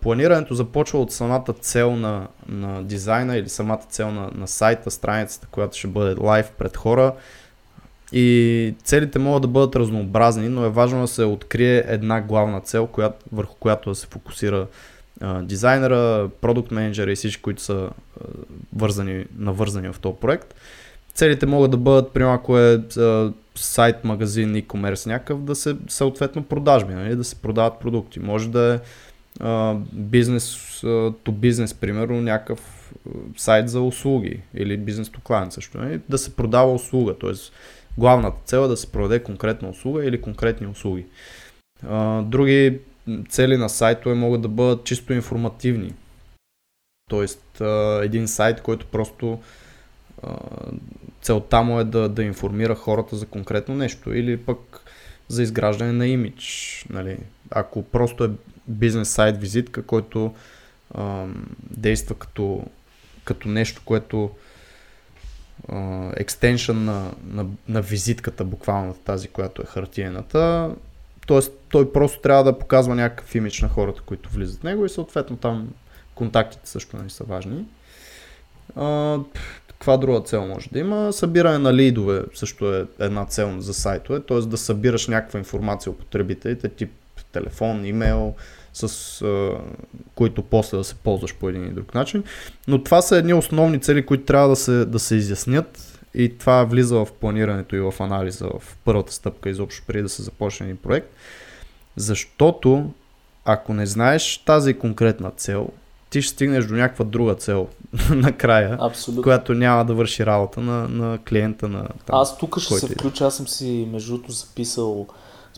планирането започва от самата цел на, на дизайна или самата цел на, на сайта, страницата, която ще бъде лайв пред хора. И целите могат да бъдат разнообразни, но е важно да се открие една главна цел, която, върху която да се фокусира а, дизайнера, продукт менеджера и всички, които са а, вързани, навързани в този проект. Целите могат да бъдат, примерно ако е а, сайт, магазин, e-commerce някакъв, да се съответно продажби, нали? да се продават продукти. Може да е бизнес то бизнес, примерно, някакъв сайт за услуги или бизнес то клиент също. Нали? Да се продава услуга, т.е. главната цел е да се продаде конкретна услуга или конкретни услуги. Други цели на сайтове могат да бъдат чисто информативни. Тоест един сайт, който просто целта му е да, да информира хората за конкретно нещо или пък за изграждане на имидж. Нали? Ако просто е бизнес сайт визитка, който действа като, като нещо, което екстеншън на, на, на визитката, буквално тази, която е хартиената. Тоест, той просто трябва да показва някакъв имидж на хората, които влизат в него и съответно там контактите също не са важни. А, каква друга цел може да има? Събиране на лидове също е една цел за сайтове, т.е. да събираш някаква информация от потребителите, тип телефон, имейл, с а, които после да се ползваш по един или друг начин. Но това са едни основни цели, които трябва да се, да се изяснят и това влиза в планирането и в анализа в първата стъпка изобщо преди да се започне един проект. Защото ако не знаеш тази конкретна цел, ти ще стигнеш до някаква друга цел накрая,
Абсолютно.
която няма да върши работа на, на клиента. На, там,
аз тук ще се включа, аз съм си между другото записал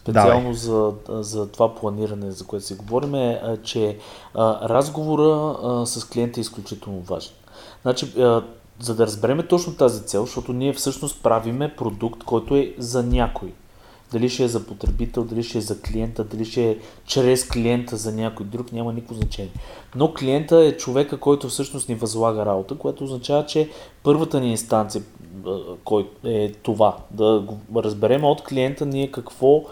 специално за, за това планиране, за което си говорим, е, че а, разговора а, с клиента е изключително важен. Значи, а, за да разбереме точно тази цел, защото ние всъщност правиме продукт, който е за някой. Дали ще е за потребител, дали ще е за клиента, дали ще е чрез клиента за някой друг, няма никакво значение. Но клиента е човека, който всъщност ни възлага работа, което означава, че първата ни инстанция кой е това, да разберем от клиента ние какво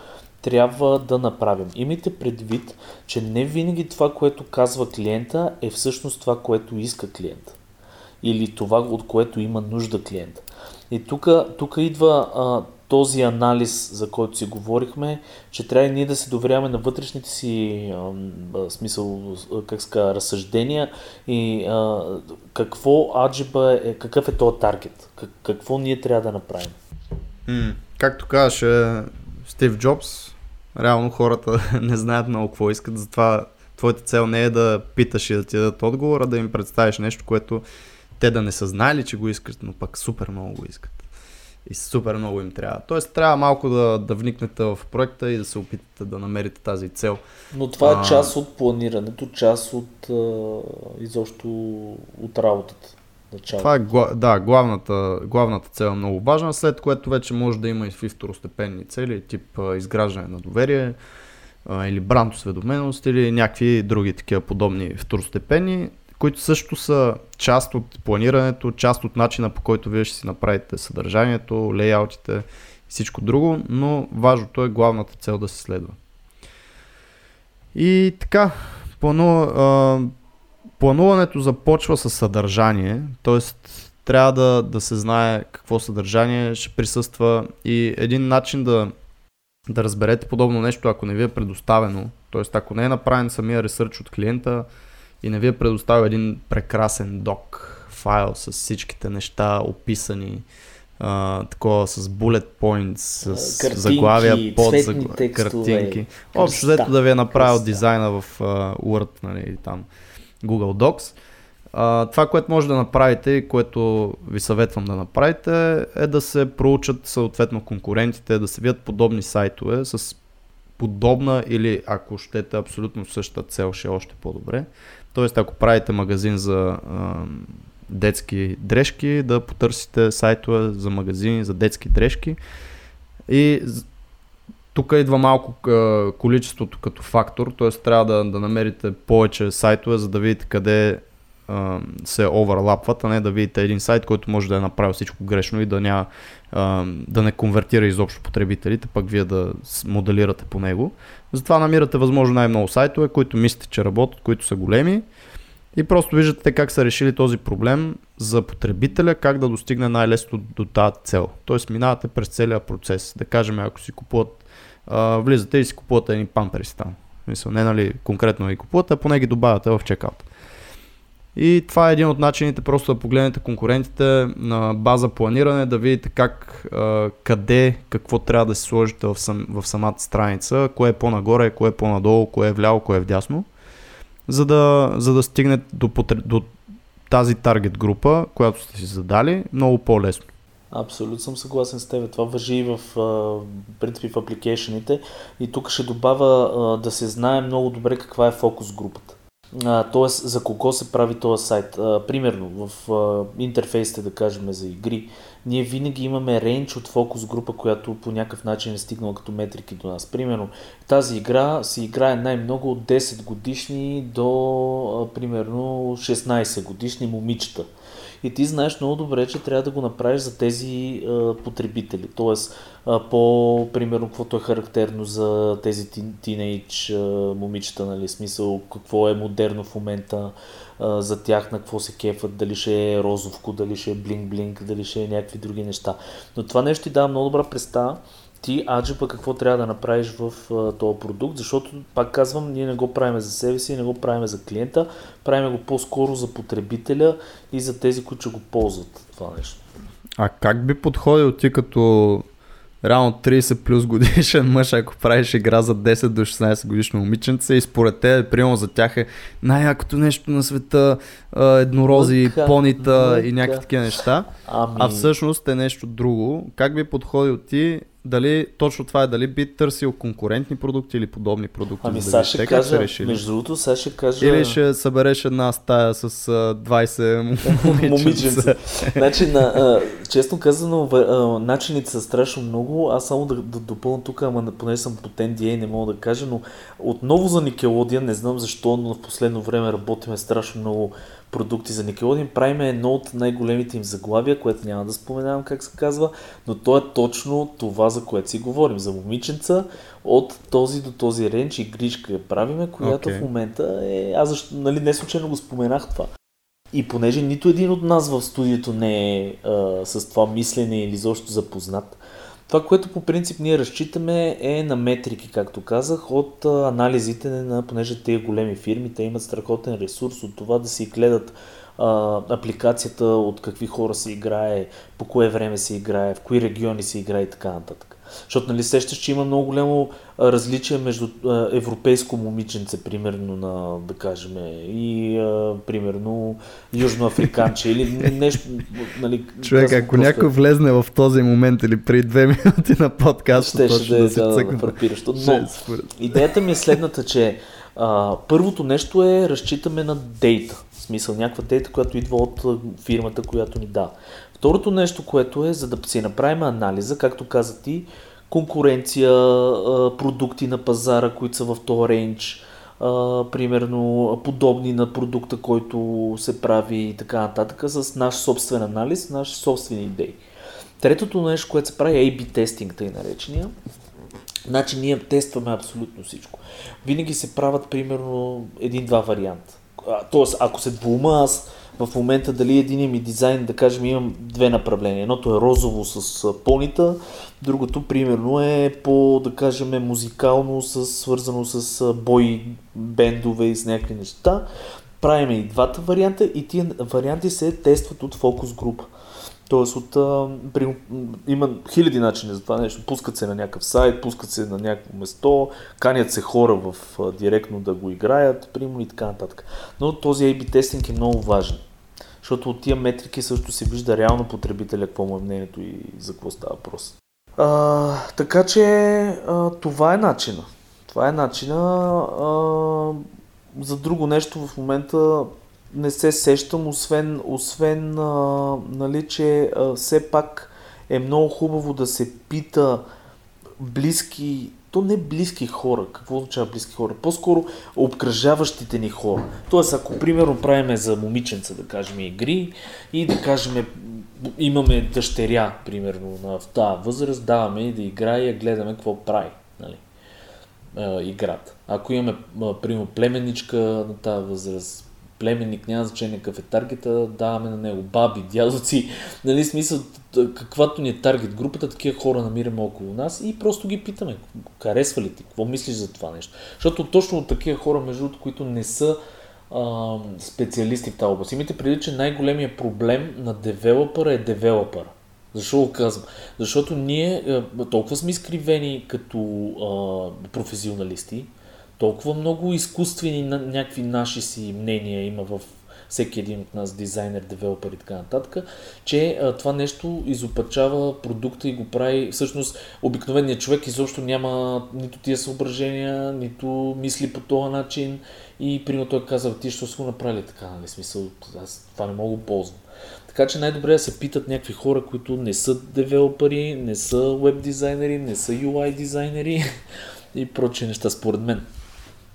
трябва да направим. Имайте предвид, че не винаги това, което казва клиента, е всъщност това, което иска клиента. Или това, от което има нужда клиента. И тук идва а, този анализ, за който си говорихме, че трябва и ние да се доверяваме на вътрешните си а, смисъл, как ска, разсъждения и а, какво аджиба е, какъв е този таргет, как, какво ние трябва да направим.
Както казваше Стив Джобс, реално хората не знаят много какво искат, затова твоята цел не е да питаш и да ти дадат отговор, а да им представиш нещо, което те да не са знали, че го искат, но пък супер много го искат. И супер много им трябва. Тоест трябва малко да, да вникнете в проекта и да се опитате да намерите тази цел.
Но това е част от планирането, част от изобщо от работата.
Начало. Това е да, главната, главната цел е много важна, след което вече може да има и второстепенни цели, тип изграждане на доверие или бранд осведоменост или някакви други такива подобни второстепенни, които също са част от планирането, част от начина по който вие ще си направите съдържанието, лейаутите и всичко друго, но важното е главната цел да се следва. И така, планува, плануването започва с съдържание, т.е. трябва да, да се знае какво съдържание ще присъства и един начин да, да разберете подобно нещо, ако не ви е предоставено, т.е. ако не е направен самия ресърч от клиента и не ви е предоставил един прекрасен док, файл с всичките неща описани, а, такова с bullet points, с
Картинки,
заглавия, под
текстове,
картинки. Общо взето да ви е направил дизайна в а, Word, нали, там, Google Docs. А, това, което може да направите и което ви съветвам да направите е да се проучат съответно конкурентите, да се видят подобни сайтове с подобна или ако щете абсолютно същата цел, ще е още по-добре. Тоест, ако правите магазин за а, детски дрежки, да потърсите сайтове за магазини за детски дрежки. И тук идва малко количеството като фактор, т.е. трябва да, да намерите повече сайтове, за да видите къде се оверлапват, а не да видите един сайт, който може да е направил всичко грешно и да, а, да не конвертира изобщо потребителите, пък вие да моделирате по него. Затова намирате възможно най-много сайтове, които мислите, че работят, които са големи и просто виждате как са решили този проблем за потребителя, как да достигне най-лесно до тази цел. Тоест минавате през целия процес. Да кажем, ако си купуват, влизате и си купувате едни памперси там. Мисля, не нали конкретно ги купувате, а поне ги добавяте в чекаут. И това е един от начините просто да погледнете конкурентите на база планиране, да видите как, къде, какво трябва да си сложите в, сам, в самата страница, кое е по-нагоре, кое е по-надолу, кое е вляво, кое е вдясно, за да, за да стигнете до, до тази таргет група, която сте си задали, много по-лесно.
Абсолютно съм съгласен с теб. Това въжи и в, принципи в апликейшените. И тук ще добавя да се знае много добре каква е фокус групата т.е. за кого се прави този сайт. Примерно в интерфейсите, да кажем, за игри, ние винаги имаме рейндж от фокус група, която по някакъв начин е стигнала като метрики до нас. Примерно, тази игра се играе най-много от 10 годишни до, примерно, 16 годишни момичета. И ти знаеш много добре, че трябва да го направиш за тези а, потребители. Тоест, а, по, примерно, каквото е характерно за тези тин, тинейдж а, момичета, нали, смисъл, какво е модерно в момента а, за тях, на какво се кефат, дали ще е розовко, дали ще е блинк-блинк, дали ще е някакви други неща. Но това нещо ти дава много добра представа ти аджипа какво трябва да направиш в а, този продукт, защото, пак казвам, ние не го правим за себе си, не го правим за клиента, правим го по-скоро за потребителя и за тези, които ще го ползват това нещо.
А как би подходил ти като реално 30 плюс годишен мъж, ако правиш игра за 10 до 16 годишно момиченце и според те, примерно за тях е най-якото нещо на света, еднорози, мъка, понита мъка. и някакви такива неща, ами... а всъщност е нещо друго. Как би подходил ти дали точно това е, дали би търсил конкурентни продукти или подобни продукти.
Ами сега ще кажа, между другото, сега ще кажа...
Или ще събереш една стая с uh, 20 момиченца.
значи, на, а, честно казано, а, начините са страшно много. Аз само да, да допълня тук, ама поне съм по NDA, не мога да кажа, но отново за Никелодия, не знам защо, но в последно време работиме страшно много продукти за Nickelodeon. Правиме едно от най-големите им заглавия, което няма да споменавам как се казва, но то е точно това, за което си говорим. За момиченца от този до този ренч игричка правиме, която okay. в момента е... Аз защо, нали, не случайно го споменах това. И понеже нито един от нас в студиото не е а, с това мислене или защо запознат, това, което по принцип ние разчитаме е на метрики, както казах, от анализите на, понеже тези големи фирми, те имат страхотен ресурс от това да си гледат а, апликацията, от какви хора се играе, по кое време се играе, в кои региони се играе и така нататък. Защото нали сещаш, че има много голямо различие между европейско момиченце, примерно на, да кажем, и а, примерно южноафриканче или нещо, нали...
Човек, ако просто... някой влезне в този момент или при две минути на подкаст,
ще, ще да, да, да, да Но, идеята ми е следната, че а, първото нещо е разчитаме на дейта. В смисъл някаква дейта, която идва от фирмата, която ни да. Второто нещо, което е, за да си направим анализа, както каза ти, конкуренция, продукти на пазара, които са в този рейндж, примерно подобни на продукта, който се прави и така нататък, с наш собствен анализ, наши собствени идеи. Третото нещо, което се прави е A-B тестинг, тъй наречения. Значи ние тестваме абсолютно всичко. Винаги се правят примерно един-два варианта. Тоест, ако се двума, аз в момента дали един ми дизайн, да кажем, имам две направления. Едното е розово с понита, другото, примерно, е по, да кажем, музикално, с, свързано с бой, бендове и с някакви неща. правиме и двата варианта и тия варианти се тестват от фокус група. Тоест, от, а, при, има хиляди начини за това нещо. Пускат се на някакъв сайт, пускат се на някакво место, канят се хора в, а, директно да го играят, примерно и така нататък. Но този A-B тестинг е много важен. Защото от тия метрики също се вижда реално потребителя, какво му е мнението и за какво става въпрос. Така че а, това е начина. Това е начина. А, за друго нещо в момента не се сещам, освен, освен а, нали, че а, все пак е много хубаво да се пита близки, то не близки хора, какво означава близки хора, по-скоро обкръжаващите ни хора. Тоест, ако примерно правиме за момиченца, да кажем, игри и да кажем, имаме дъщеря, примерно, на, в тази възраст, даваме и да играе и гледаме какво прави. Нали? играта. Ако имаме, примерно, племенничка на тази възраст, племенник, няма значение какъв е таргета, даваме на него баби, дядоци, нали, смисъл, каквато ни е таргет групата, такива хора намираме около нас и просто ги питаме, харесва ли ти, какво мислиш за това нещо. Защото точно от такива хора, между другото, които не са а, специалисти в тази област. Имайте преди, че най-големия проблем на девелопъра е девелопър. Защо го казвам? Защото ние толкова сме изкривени като а, професионалисти, толкова много изкуствени някакви наши си мнения има в всеки един от нас, дизайнер, девелопер и така нататък, че а, това нещо изопачава продукта и го прави, всъщност обикновеният човек изобщо няма нито тия съображения, нито мисли по този начин и примерно той казва, ти ще го направили така, нали смисъл, аз това не мога да ползвам. Така че най-добре е да се питат някакви хора, които не са девелопери, не са веб дизайнери, не са UI дизайнери и прочие неща, според мен.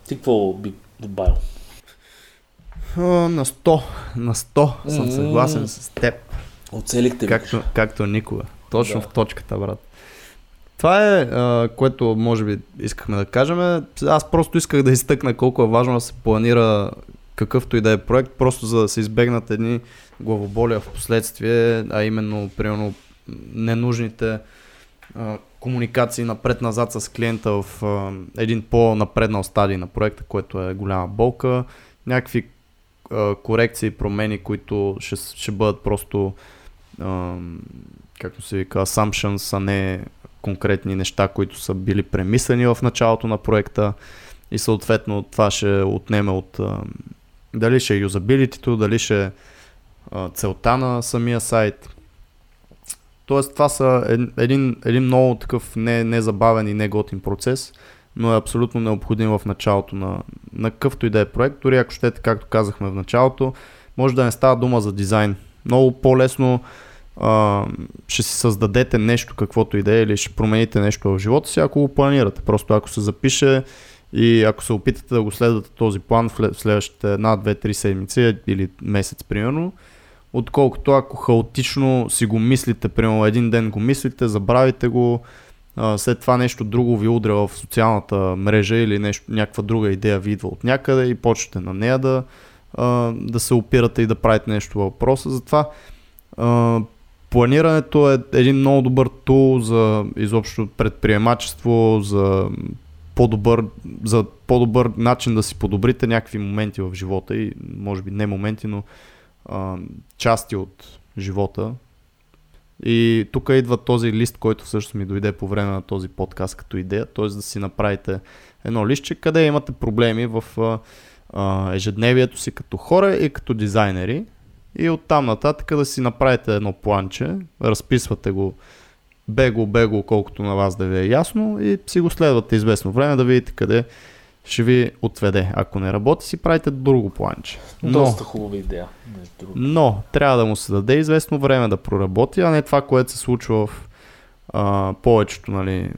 Ти какво би добавил?
на 100, на 100 съм съгласен с теб.
Оцелихте
както, както никога. Точно да. в точката, брат. Това е, а, което може би искахме да кажем. Аз просто исках да изтъкна колко е важно да се планира какъвто и да е проект, просто за да се избегнат едни главоболия в последствие, а именно, примерно, ненужните комуникации напред-назад с клиента в един по-напреднал стадий на проекта, което е голяма болка, някакви корекции, промени, които ще, ще бъдат просто а, както се вика, assumptions, а не конкретни неща, които са били премислени в началото на проекта и съответно това ще отнеме от дали ще е юзабилитито, дали ще е целта на самия сайт. Тоест това са един, един много такъв не, незабавен и неготин процес, но е абсолютно необходим в началото на, на какъвто и да е проект. Дори ако щете, както казахме в началото, може да не става дума за дизайн. Много по-лесно а, ще си създадете нещо, каквото и да е, или ще промените нещо в живота си, ако го планирате. Просто ако се запише и ако се опитате да го следвате този план в следващите една, две, три седмици или месец примерно, отколкото ако хаотично си го мислите, примерно един ден го мислите, забравите го, след това нещо друго ви удря в социалната мрежа или нещо, някаква друга идея ви идва от някъде и почнете на нея да, да се опирате и да правите нещо въпроса. Затова планирането е един много добър тул за изобщо предприемачество, за по-добър, за по-добър начин да си подобрите някакви моменти в живота и може би не моменти, но части от живота. И тук идва този лист, който всъщност ми дойде по време на този подкаст като идея, т.е. да си направите едно листче, къде имате проблеми в а, ежедневието си като хора и като дизайнери. И оттам нататък да си направите едно планче, разписвате го бего, бего, колкото на вас да ви е ясно и си го следвате известно време да видите къде ще ви отведе. Ако не работи, си правите друго планче.
Но, Доста хубава идея.
Но трябва да му се даде известно време да проработи, а не това, което се случва в а, повечето нали,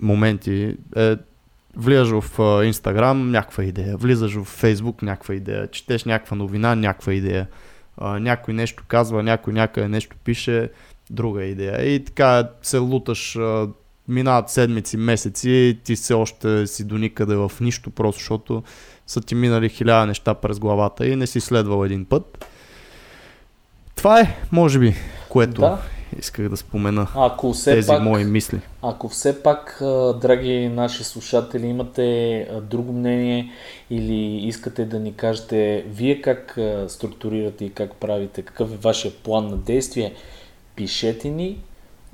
моменти. Е, влизаш в Инстаграм, някаква идея, влизаш в Фейсбук, някаква идея, четеш някаква новина, някаква идея, а, някой нещо казва, някой някъде нещо пише, друга идея. И така се луташ, минават седмици, месеци ти все още си до никъде в нищо, просто защото са ти минали хиляда неща през главата и не си следвал един път. Това е, може би, което да. исках да спомена
Ако все
тези
пак,
мои мисли.
Ако все пак, драги наши слушатели, имате друго мнение или искате да ни кажете вие как структурирате и как правите, какъв е вашия план на действие, пишете ни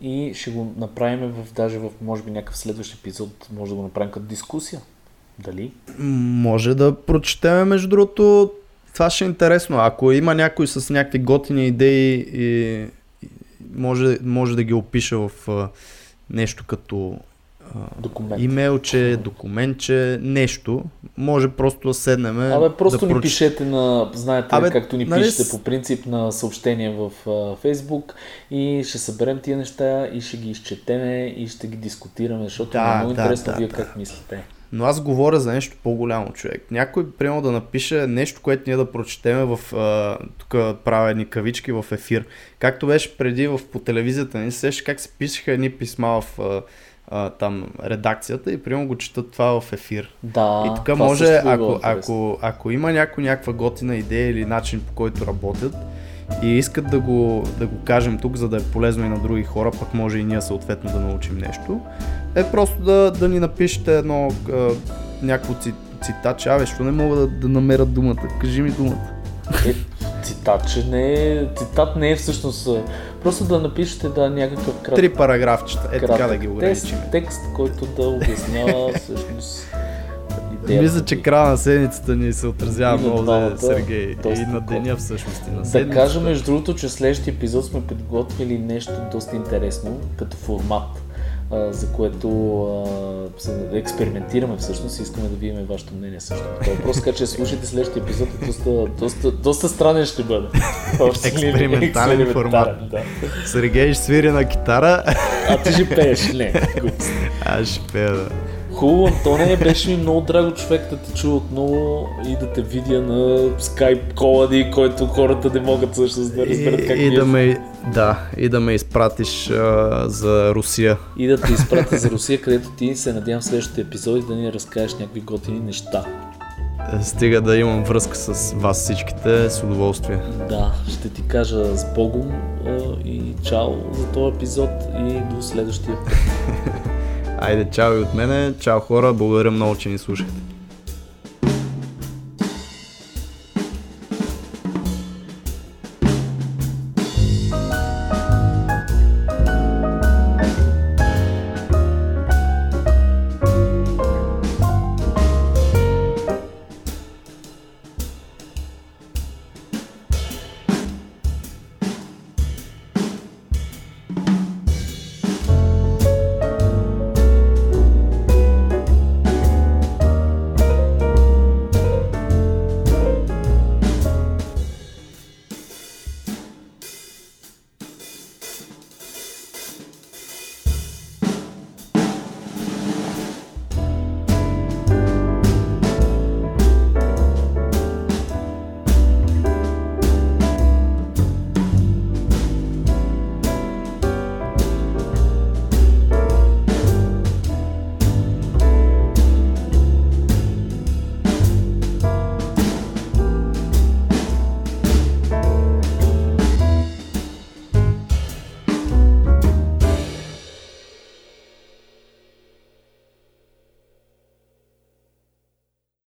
и ще го направим в, даже в, може би, някакъв следващ епизод, може да го направим като дискусия. Дали?
Може да прочетем, между другото, това ще е интересно. Ако има някой с някакви готини идеи и, може, може да ги опише в нещо като
Документ.
имейлче, документче, нещо. Може просто да седнем.
Абе, просто
да
ни
проч-
пишете на, знаете,
Абе,
както ни
нали
пишете по принцип на съобщения в Фейсбук и ще съберем тия неща и ще ги изчетеме и ще ги дискутираме, защото
Да,
да, е много
да,
интересно
да,
вие
да.
как мислите.
Но аз говоря за нещо по-голямо човек. Някой, примерно, да напише нещо, което ние да прочетеме в... А, тук правя едни кавички в ефир. Както беше преди в, по телевизията, не се как се пишеха едни писма в а, а, там редакцията и примерно го четат това в ефир.
Да,
и
това
може, ако,
интересно.
ако, ако има някой някаква готина идея или начин по който работят и искат да го, да го кажем тук, за да е полезно и на други хора, пък може и ние съответно да научим нещо, е просто да, да ни напишете едно а, някакво ци, цитат, че абе, не мога да, да намеря думата, кажи ми думата.
Е, цитат, че не е, цитат не е всъщност, а, просто да напишете да някакъв кратък,
Три параграфчета, е така да ги ограничим.
текст, който да обяснява всъщност идеята.
Мисля, че края на седмицата ни се отразява много за Сергей.
доста
И на деня всъщност. И на
Да
седмицата.
кажа между другото, че следващия епизод сме подготвили нещо доста интересно като формат, а, за което а, се експериментираме всъщност и искаме да видим вашето мнение също. този въпрос, така че слушайте следващия епизод, е доста, доста, доста странен ще бъде.
Експериментален формат.
Да.
Сергей ще свири на китара,
А ти ще пееш, не.
аз ще пея да.
Хубаво, Антоне, беше ми много драго човек да те чуя отново и да те видя на скайп колади, който хората не могат също да разберат как
и, и да ме, да, и да ме изпратиш а, за Русия.
и да те изпратя за Русия, където ти се надявам в следващите епизоди да ни разкажеш някакви готини неща.
Стига да имам връзка с вас всичките, с удоволствие.
Да, ще ти кажа с Богом и чао за този епизод и до следващия път.
Айде, чао и от мене, чао хора, благодаря много, че ни слушахте.